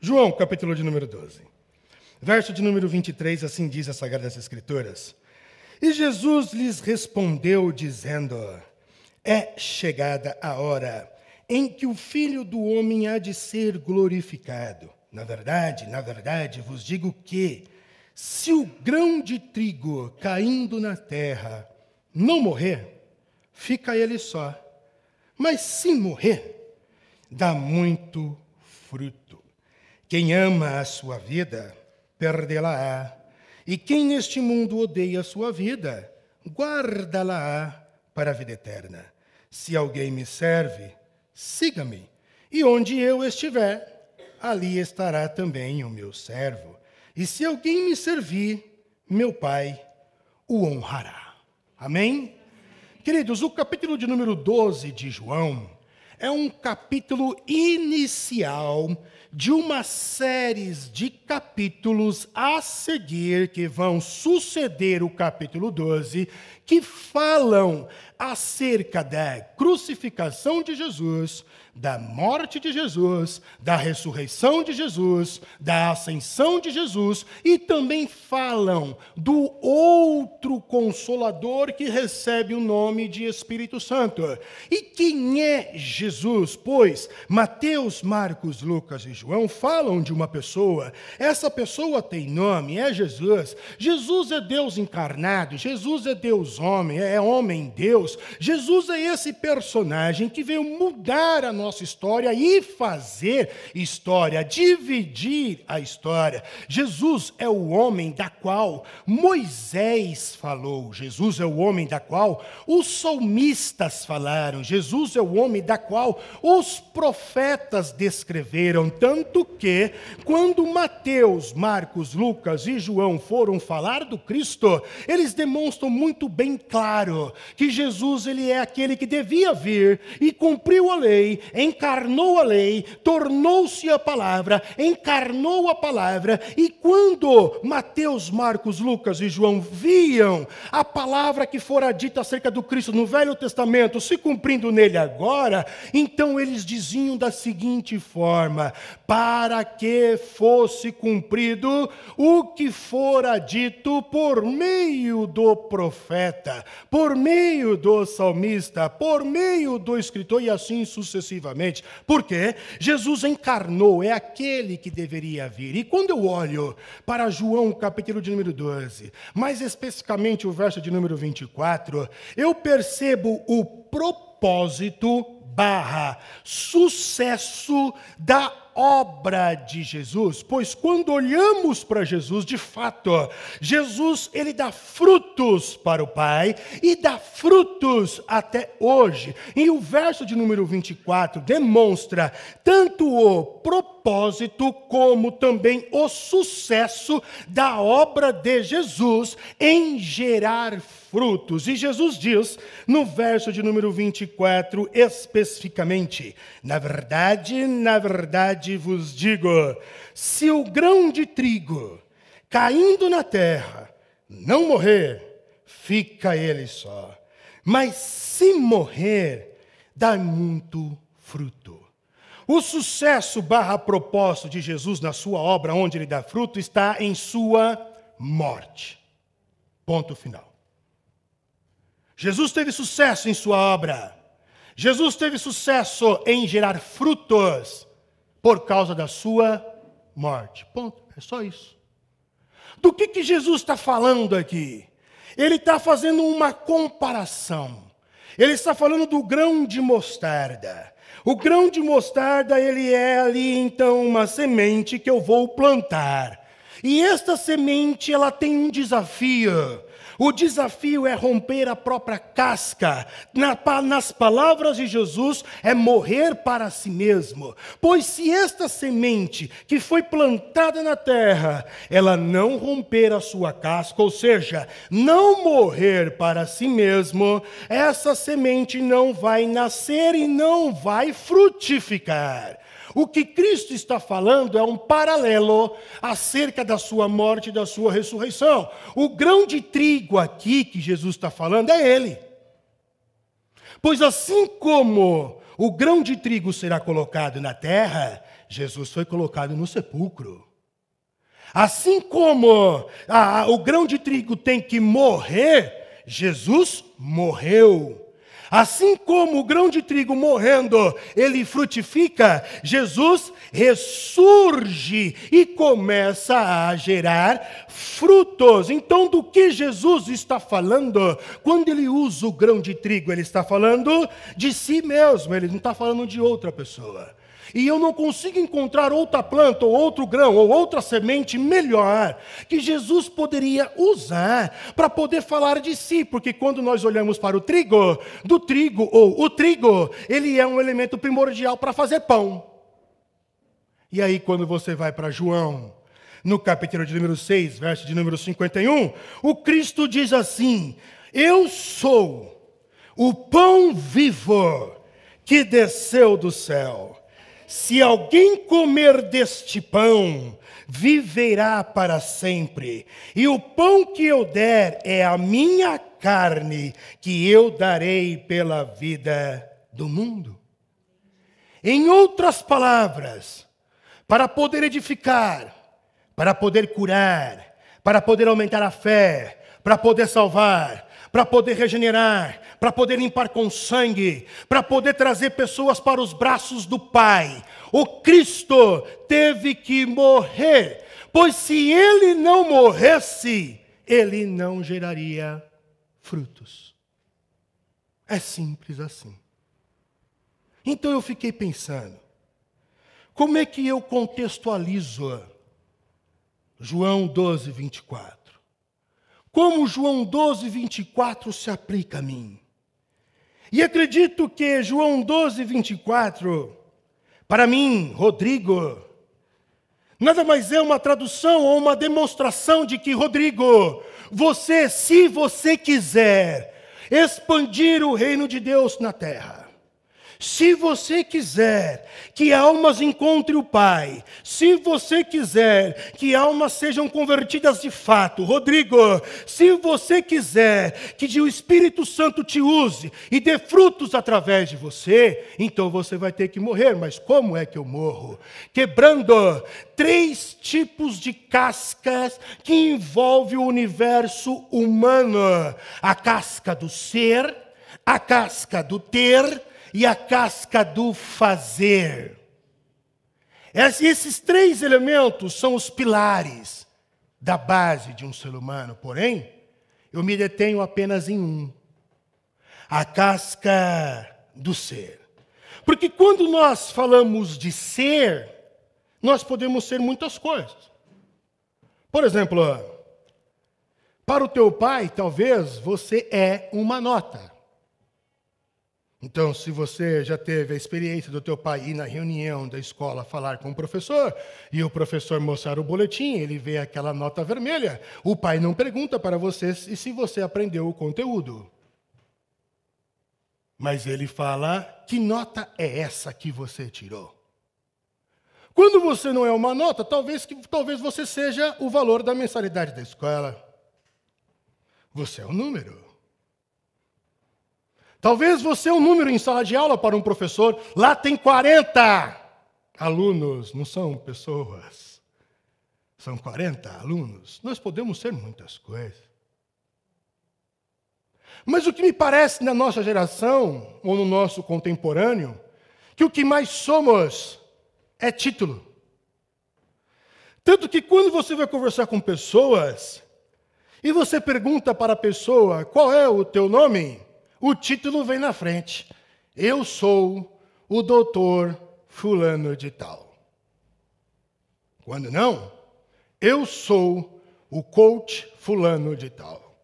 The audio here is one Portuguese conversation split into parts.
João, capítulo de número 12. Verso de número 23, assim diz as Sagradas Escrituras. E Jesus lhes respondeu, dizendo: É chegada a hora em que o Filho do Homem há de ser glorificado. Na verdade, na verdade, vos digo que, se o grão de trigo caindo na terra não morrer, fica ele só. Mas se morrer, dá muito fruto. Quem ama a sua vida, perdê-la-á. E quem neste mundo odeia a sua vida, guarda-la-á para a vida eterna. Se alguém me serve, siga-me. E onde eu estiver, ali estará também o meu servo. E se alguém me servir, meu Pai o honrará. Amém? Queridos, o capítulo de número 12 de João é um capítulo inicial de uma série de capítulos a seguir que vão suceder o capítulo 12, que falam acerca da crucificação de Jesus, da morte de Jesus, da ressurreição de Jesus, da ascensão de Jesus e também falam do outro consolador que recebe o nome de Espírito Santo. E quem é Jesus? Pois Mateus, Marcos, Lucas e João falam de uma pessoa. Essa pessoa tem nome, é Jesus. Jesus é Deus encarnado, Jesus é Deus homem, é homem Deus. Jesus é esse personagem que veio mudar a nossa nossa história e fazer história, dividir a história. Jesus é o homem da qual Moisés falou, Jesus é o homem da qual os salmistas falaram, Jesus é o homem da qual os profetas descreveram. Tanto que, quando Mateus, Marcos, Lucas e João foram falar do Cristo, eles demonstram muito bem claro que Jesus ele é aquele que devia vir e cumpriu a lei encarnou a lei, tornou-se a palavra, encarnou a palavra, e quando Mateus, Marcos, Lucas e João viam a palavra que fora dita acerca do Cristo no Velho Testamento se cumprindo nele agora, então eles diziam da seguinte forma: para que fosse cumprido o que fora dito por meio do profeta, por meio do salmista, por meio do escritor e assim sucessivamente porque Jesus encarnou, é aquele que deveria vir. E quando eu olho para João, capítulo de número 12, mais especificamente o verso de número 24, eu percebo o propósito barra sucesso da obra de Jesus, pois quando olhamos para Jesus, de fato, Jesus ele dá frutos para o Pai e dá frutos até hoje. E o verso de número 24 demonstra tanto o propósito como também o sucesso da obra de Jesus em gerar frutos. E Jesus diz no verso de número 24 especificamente: Na verdade, na verdade vos digo: se o grão de trigo caindo na terra não morrer, fica ele só. Mas se morrer, dá muito fruto. O sucesso barra propósito de Jesus na sua obra, onde ele dá fruto, está em sua morte. Ponto final. Jesus teve sucesso em sua obra. Jesus teve sucesso em gerar frutos por causa da sua morte. Ponto. É só isso. Do que, que Jesus está falando aqui? Ele está fazendo uma comparação. Ele está falando do grão de mostarda. O grão de mostarda, ele é ali então uma semente que eu vou plantar. E esta semente, ela tem um desafio. O desafio é romper a própria casca. nas palavras de Jesus, é morrer para si mesmo. Pois se esta semente que foi plantada na terra, ela não romper a sua casca, ou seja, não morrer para si mesmo, essa semente não vai nascer e não vai frutificar. O que Cristo está falando é um paralelo acerca da sua morte e da sua ressurreição. O grão de trigo aqui que Jesus está falando é ele. Pois assim como o grão de trigo será colocado na terra, Jesus foi colocado no sepulcro. Assim como a, o grão de trigo tem que morrer, Jesus morreu. Assim como o grão de trigo morrendo, ele frutifica, Jesus ressurge e começa a gerar frutos. Então, do que Jesus está falando? Quando ele usa o grão de trigo, ele está falando de si mesmo, ele não está falando de outra pessoa e eu não consigo encontrar outra planta, ou outro grão, ou outra semente melhor que Jesus poderia usar para poder falar de si, porque quando nós olhamos para o trigo, do trigo, ou o trigo, ele é um elemento primordial para fazer pão. E aí, quando você vai para João, no capítulo de número 6, verso de número 51, o Cristo diz assim: Eu sou o pão vivo que desceu do céu. Se alguém comer deste pão, viverá para sempre. E o pão que eu der é a minha carne, que eu darei pela vida do mundo. Em outras palavras, para poder edificar, para poder curar, para poder aumentar a fé, para poder salvar, para poder regenerar, para poder limpar com sangue, para poder trazer pessoas para os braços do Pai. O Cristo teve que morrer, pois se ele não morresse, ele não geraria frutos. É simples assim. Então eu fiquei pensando, como é que eu contextualizo João 12, 24? Como João 12, 24 se aplica a mim? E acredito que João 12, 24, para mim, Rodrigo, nada mais é uma tradução ou uma demonstração de que, Rodrigo, você, se você quiser expandir o reino de Deus na terra, se você quiser que almas encontrem o Pai, se você quiser que almas sejam convertidas de fato, Rodrigo, se você quiser que o Espírito Santo te use e dê frutos através de você, então você vai ter que morrer. Mas como é que eu morro? Quebrando três tipos de cascas que envolvem o universo humano: a casca do ser, a casca do ter e a casca do fazer. Esses três elementos são os pilares da base de um ser humano, porém, eu me detenho apenas em um: a casca do ser. Porque quando nós falamos de ser, nós podemos ser muitas coisas. Por exemplo, para o teu pai, talvez você é uma nota. Então, se você já teve a experiência do teu pai ir na reunião da escola falar com o professor e o professor mostrar o boletim, ele vê aquela nota vermelha, o pai não pergunta para você se você aprendeu o conteúdo. Mas ele fala: "Que nota é essa que você tirou?" Quando você não é uma nota, talvez talvez você seja o valor da mensalidade da escola. Você é um número. Talvez você é um número em sala de aula para um professor, lá tem 40 alunos, não são pessoas. São 40 alunos. Nós podemos ser muitas coisas. Mas o que me parece na nossa geração, ou no nosso contemporâneo, que o que mais somos é título. Tanto que quando você vai conversar com pessoas, e você pergunta para a pessoa qual é o teu nome, o título vem na frente. Eu sou o doutor Fulano de Tal. Quando não, eu sou o coach Fulano de Tal.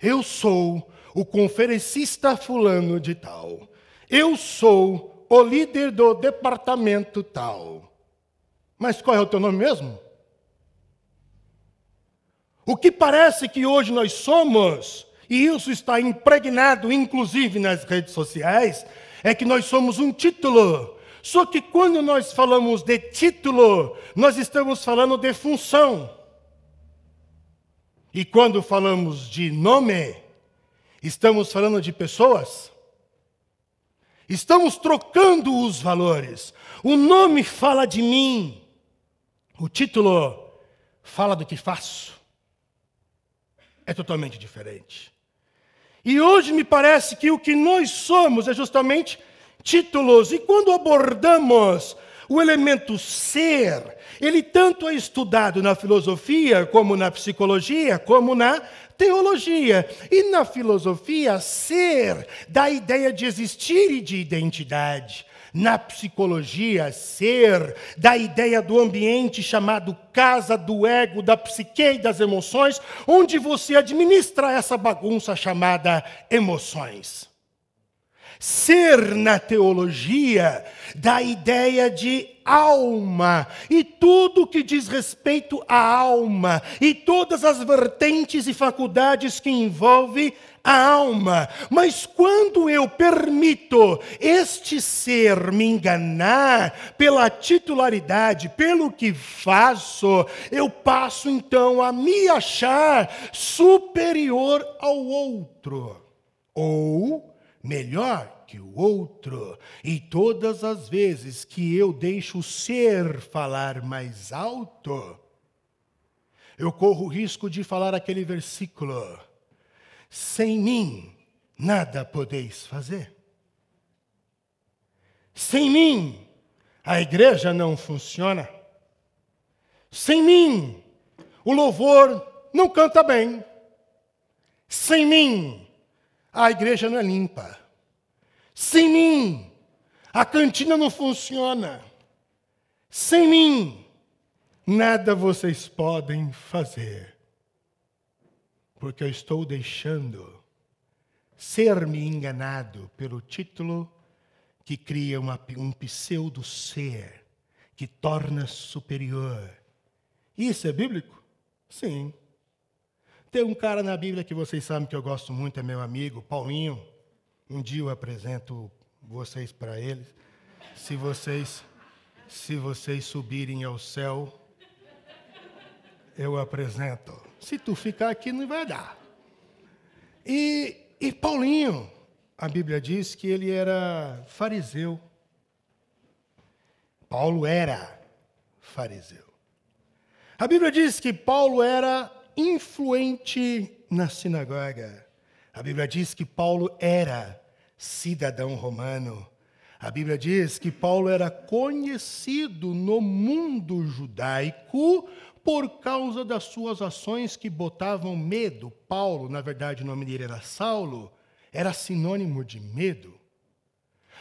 Eu sou o conferencista Fulano de Tal. Eu sou o líder do departamento tal. Mas qual é o teu nome mesmo? O que parece que hoje nós somos e isso está impregnado, inclusive nas redes sociais, é que nós somos um título. Só que quando nós falamos de título, nós estamos falando de função. E quando falamos de nome, estamos falando de pessoas. Estamos trocando os valores. O nome fala de mim. O título fala do que faço. É totalmente diferente. E hoje me parece que o que nós somos é justamente títulos. E quando abordamos o elemento ser, ele tanto é estudado na filosofia, como na psicologia, como na teologia. E na filosofia, ser dá a ideia de existir e de identidade. Na psicologia, ser dá a ideia do ambiente chamado casa do ego, da psique e das emoções, onde você administra essa bagunça chamada emoções. Ser na teologia dá a ideia de alma e tudo que diz respeito à alma e todas as vertentes e faculdades que envolve a alma. Mas quando eu permito este ser me enganar pela titularidade, pelo que faço, eu passo então a me achar superior ao outro. Ou melhor que o outro. E todas as vezes que eu deixo o ser falar mais alto, eu corro o risco de falar aquele versículo: sem mim nada podeis fazer. Sem mim a igreja não funciona. Sem mim o louvor não canta bem. Sem mim a igreja não é limpa. Sem mim, a cantina não funciona. Sem mim, nada vocês podem fazer. Porque eu estou deixando ser-me enganado pelo título que cria uma, um pseudo-ser, que torna superior. Isso é bíblico? Sim. Tem um cara na Bíblia que vocês sabem que eu gosto muito, é meu amigo, Paulinho. Um dia eu apresento vocês para ele. Se vocês se vocês subirem ao céu, eu apresento. Se tu ficar aqui, não vai dar. E, e Paulinho, a Bíblia diz que ele era fariseu. Paulo era fariseu. A Bíblia diz que Paulo era influente na sinagoga. A Bíblia diz que Paulo era cidadão romano. A Bíblia diz que Paulo era conhecido no mundo judaico por causa das suas ações que botavam medo. Paulo, na verdade, o nome dele era Saulo, era sinônimo de medo.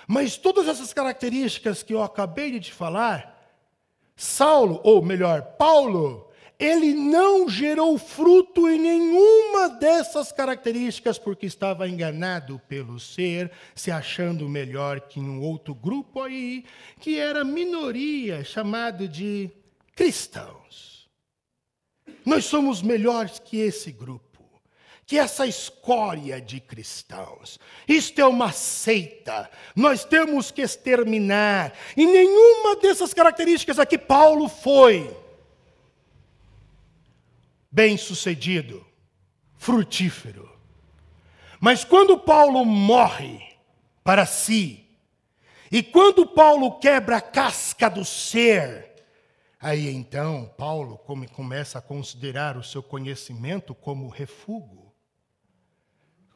Mas todas essas características que eu acabei de te falar, Saulo, ou melhor, Paulo, ele não gerou fruto em nenhuma dessas características, porque estava enganado pelo ser, se achando melhor que um outro grupo aí, que era minoria, chamado de cristãos. Nós somos melhores que esse grupo que essa escória de cristãos. Isto é uma seita. Nós temos que exterminar. E nenhuma dessas características aqui Paulo foi bem-sucedido, frutífero. Mas quando Paulo morre para si, e quando Paulo quebra a casca do ser, aí então Paulo começa a considerar o seu conhecimento como refúgio,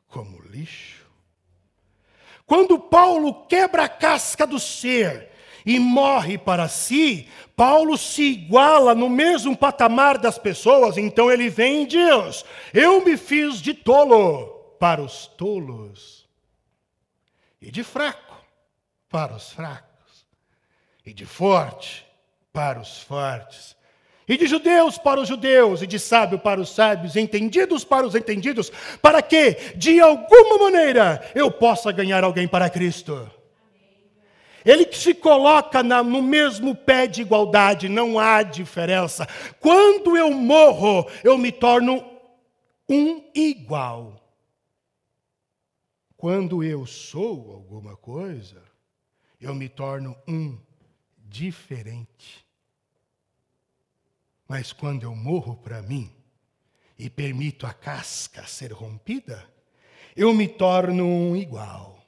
como lixo. Quando Paulo quebra a casca do ser e morre para si, Paulo se iguala no mesmo patamar das pessoas, então ele vem e diz: Eu me fiz de tolo para os tolos, e de fraco para os fracos, e de forte para os fortes, e de judeus para os judeus, e de sábio para os sábios, entendidos para os entendidos, para que, de alguma maneira, eu possa ganhar alguém para Cristo. Ele que se coloca na, no mesmo pé de igualdade, não há diferença. Quando eu morro, eu me torno um igual. Quando eu sou alguma coisa, eu me torno um diferente. Mas quando eu morro para mim e permito a casca ser rompida, eu me torno um igual.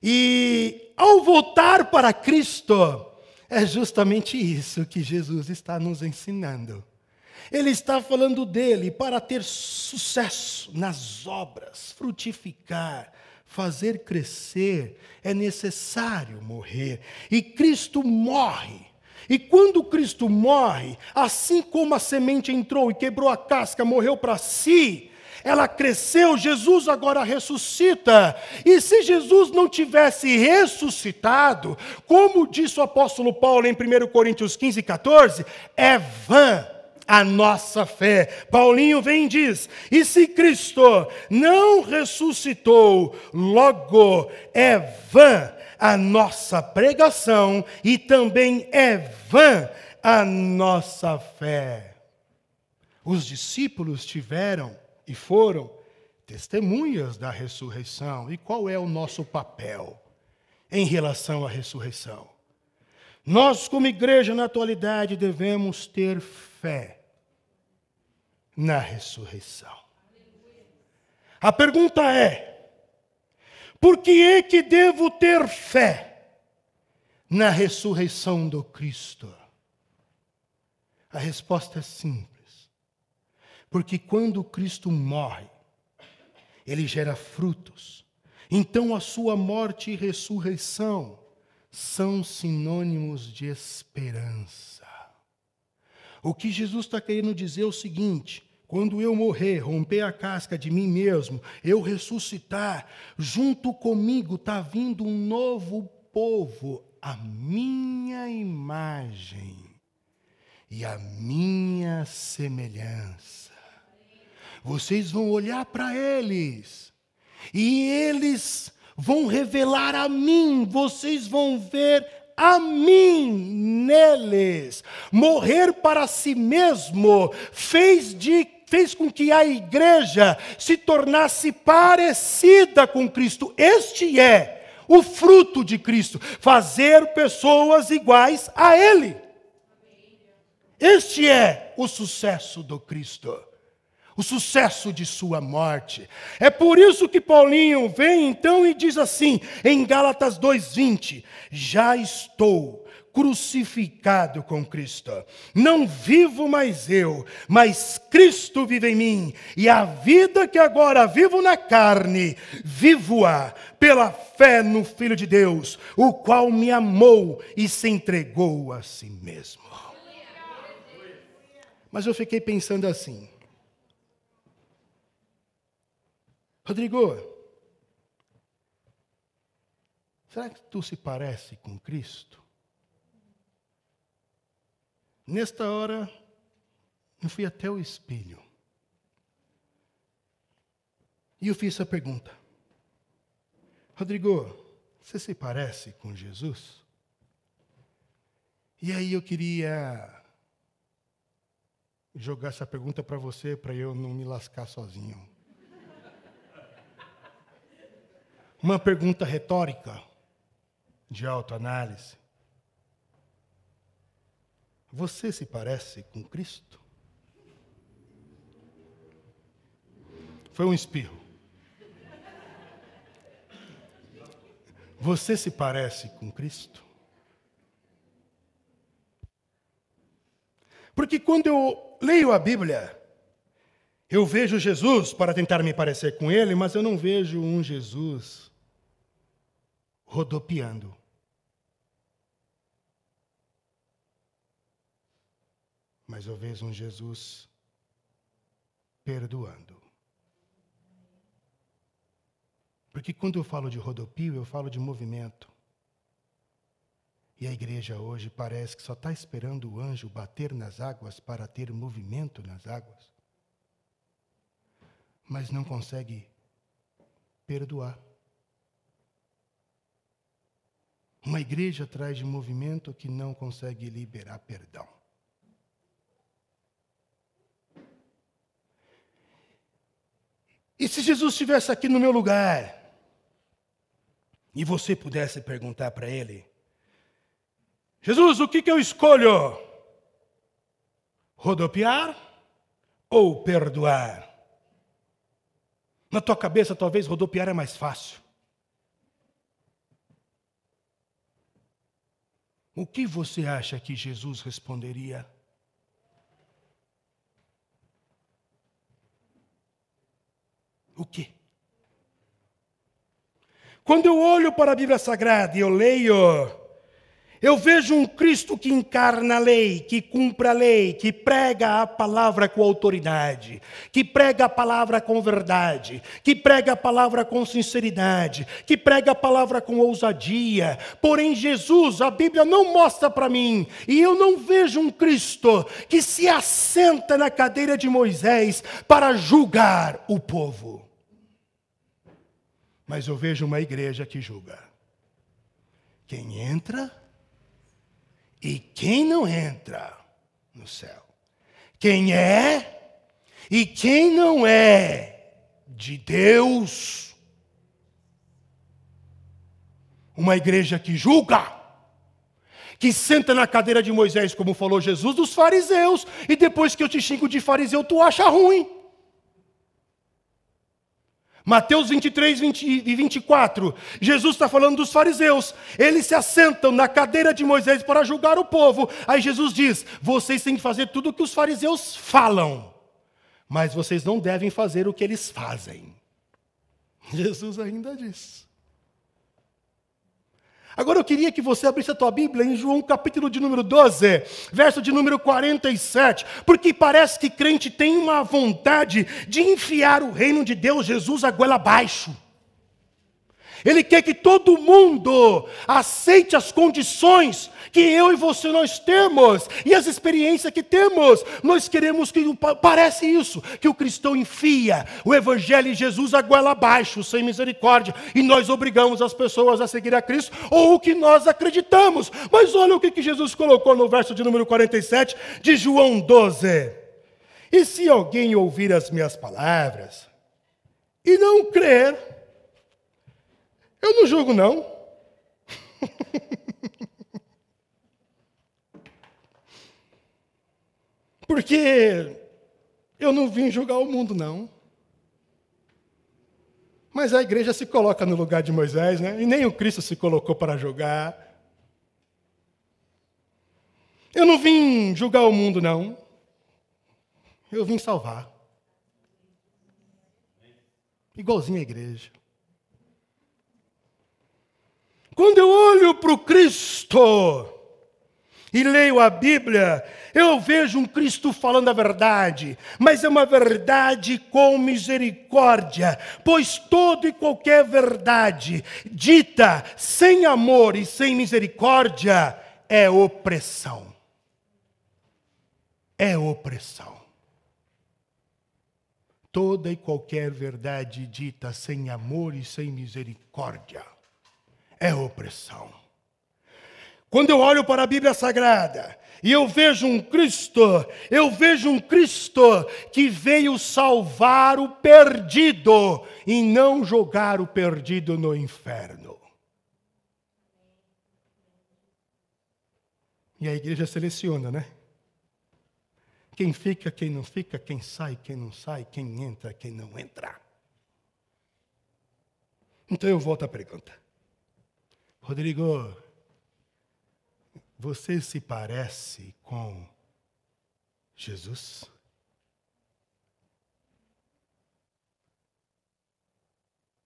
E ao voltar para Cristo, é justamente isso que Jesus está nos ensinando. Ele está falando dele para ter sucesso nas obras, frutificar, fazer crescer, é necessário morrer. E Cristo morre. E quando Cristo morre, assim como a semente entrou e quebrou a casca, morreu para si, ela cresceu, Jesus agora ressuscita. E se Jesus não tivesse ressuscitado, como disse o apóstolo Paulo em 1 Coríntios 15, 14, é vã a nossa fé. Paulinho vem e diz: e se Cristo não ressuscitou, logo é vã a nossa pregação e também é vã a nossa fé. Os discípulos tiveram e foram testemunhas da ressurreição. E qual é o nosso papel em relação à ressurreição? Nós, como igreja na atualidade, devemos ter fé na ressurreição. A pergunta é: por que é que devo ter fé na ressurreição do Cristo? A resposta é simples. Porque quando Cristo morre, ele gera frutos. Então a sua morte e ressurreição são sinônimos de esperança. O que Jesus está querendo dizer é o seguinte: quando eu morrer, romper a casca de mim mesmo, eu ressuscitar, junto comigo está vindo um novo povo, a minha imagem e a minha semelhança vocês vão olhar para eles e eles vão revelar a mim, vocês vão ver a mim neles. Morrer para si mesmo fez de fez com que a igreja se tornasse parecida com Cristo. Este é o fruto de Cristo, fazer pessoas iguais a ele. Este é o sucesso do Cristo o sucesso de sua morte. É por isso que Paulinho vem então e diz assim, em Gálatas 2:20: Já estou crucificado com Cristo. Não vivo mais eu, mas Cristo vive em mim, e a vida que agora vivo na carne, vivo-a pela fé no Filho de Deus, o qual me amou e se entregou a si mesmo. Mas eu fiquei pensando assim: Rodrigo, será que tu se parece com Cristo? Nesta hora, eu fui até o espelho. E eu fiz essa pergunta. Rodrigo, você se parece com Jesus? E aí eu queria jogar essa pergunta para você, para eu não me lascar sozinho. Uma pergunta retórica de autoanálise. Você se parece com Cristo? Foi um espirro. Você se parece com Cristo? Porque quando eu leio a Bíblia, eu vejo Jesus para tentar me parecer com Ele, mas eu não vejo um Jesus rodopiando. Mas eu vejo um Jesus perdoando. Porque quando eu falo de rodopio, eu falo de movimento. E a igreja hoje parece que só está esperando o anjo bater nas águas para ter movimento nas águas. Mas não consegue perdoar. Uma igreja atrás de movimento que não consegue liberar perdão. E se Jesus estivesse aqui no meu lugar, e você pudesse perguntar para ele: Jesus, o que, que eu escolho? Rodopiar ou perdoar? Na tua cabeça, talvez rodopiar é mais fácil. O que você acha que Jesus responderia? O quê? Quando eu olho para a Bíblia Sagrada e eu leio eu vejo um Cristo que encarna a lei, que cumpre a lei, que prega a palavra com autoridade, que prega a palavra com verdade, que prega a palavra com sinceridade, que prega a palavra com ousadia. Porém, Jesus, a Bíblia não mostra para mim, e eu não vejo um Cristo que se assenta na cadeira de Moisés para julgar o povo. Mas eu vejo uma igreja que julga. Quem entra e quem não entra no céu. Quem é e quem não é de Deus. Uma igreja que julga, que senta na cadeira de Moisés, como falou Jesus, dos fariseus, e depois que eu te xingo de fariseu, tu acha ruim. Mateus 23 20 e 24, Jesus está falando dos fariseus. Eles se assentam na cadeira de Moisés para julgar o povo. Aí Jesus diz: vocês têm que fazer tudo o que os fariseus falam, mas vocês não devem fazer o que eles fazem. Jesus ainda diz. Agora eu queria que você abrisse a tua Bíblia em João capítulo de número 12, verso de número 47, porque parece que crente tem uma vontade de enfiar o reino de Deus, Jesus, a goela abaixo. Ele quer que todo mundo aceite as condições que eu e você nós temos e as experiências que temos. Nós queremos que parece isso, que o cristão enfia o evangelho de Jesus a goela abaixo, sem misericórdia, e nós obrigamos as pessoas a seguir a Cristo ou o que nós acreditamos. Mas olha o que, que Jesus colocou no verso de número 47 de João 12. E se alguém ouvir as minhas palavras e não crer, eu não julgo não. Porque eu não vim julgar o mundo, não. Mas a igreja se coloca no lugar de Moisés, né? E nem o Cristo se colocou para julgar. Eu não vim julgar o mundo, não. Eu vim salvar. Igualzinho a igreja. Quando eu olho para o Cristo, e leio a Bíblia, eu vejo um Cristo falando a verdade, mas é uma verdade com misericórdia, pois toda e qualquer verdade dita sem amor e sem misericórdia é opressão. É opressão. Toda e qualquer verdade dita sem amor e sem misericórdia é opressão. Quando eu olho para a Bíblia Sagrada e eu vejo um Cristo, eu vejo um Cristo que veio salvar o perdido e não jogar o perdido no inferno. E a igreja seleciona, né? Quem fica, quem não fica, quem sai, quem não sai, quem entra, quem não entra. Então eu volto à pergunta. Rodrigo, você se parece com Jesus?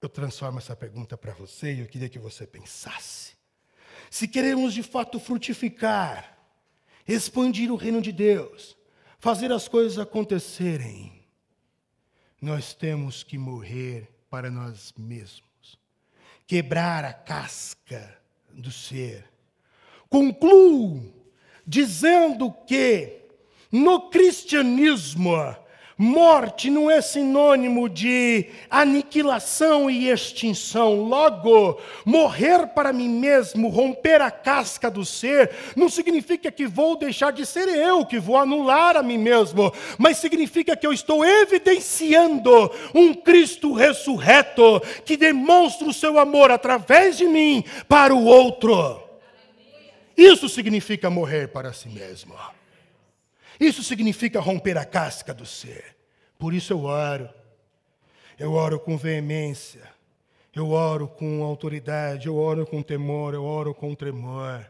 Eu transformo essa pergunta para você e eu queria que você pensasse. Se queremos de fato frutificar, expandir o reino de Deus, fazer as coisas acontecerem, nós temos que morrer para nós mesmos, quebrar a casca do ser. Concluo dizendo que no cristianismo, morte não é sinônimo de aniquilação e extinção. Logo, morrer para mim mesmo, romper a casca do ser, não significa que vou deixar de ser eu, que vou anular a mim mesmo, mas significa que eu estou evidenciando um Cristo ressurreto que demonstra o seu amor através de mim para o outro. Isso significa morrer para si mesmo. Isso significa romper a casca do ser. Por isso eu oro. Eu oro com veemência. Eu oro com autoridade. Eu oro com temor. Eu oro com tremor.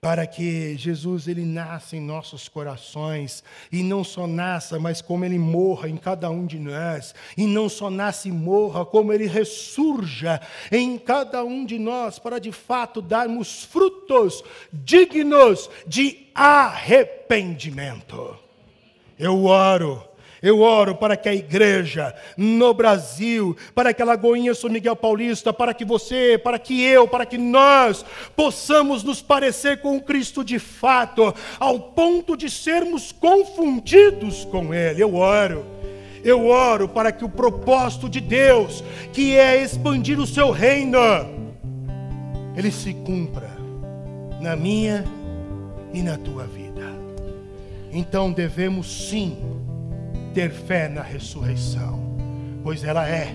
para que Jesus ele nasça em nossos corações e não só nasça, mas como ele morra em cada um de nós, e não só nasça e morra, como ele ressurja em cada um de nós para de fato darmos frutos dignos de arrependimento. Eu oro eu oro para que a igreja no Brasil, para que a Lagoinha São Miguel Paulista, para que você, para que eu, para que nós possamos nos parecer com Cristo de fato, ao ponto de sermos confundidos com Ele. Eu oro. Eu oro para que o propósito de Deus, que é expandir o seu reino, ele se cumpra na minha e na tua vida. Então devemos sim ter fé na ressurreição, pois ela é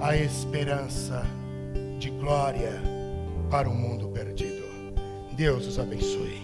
a esperança de glória para o mundo perdido. Deus os abençoe.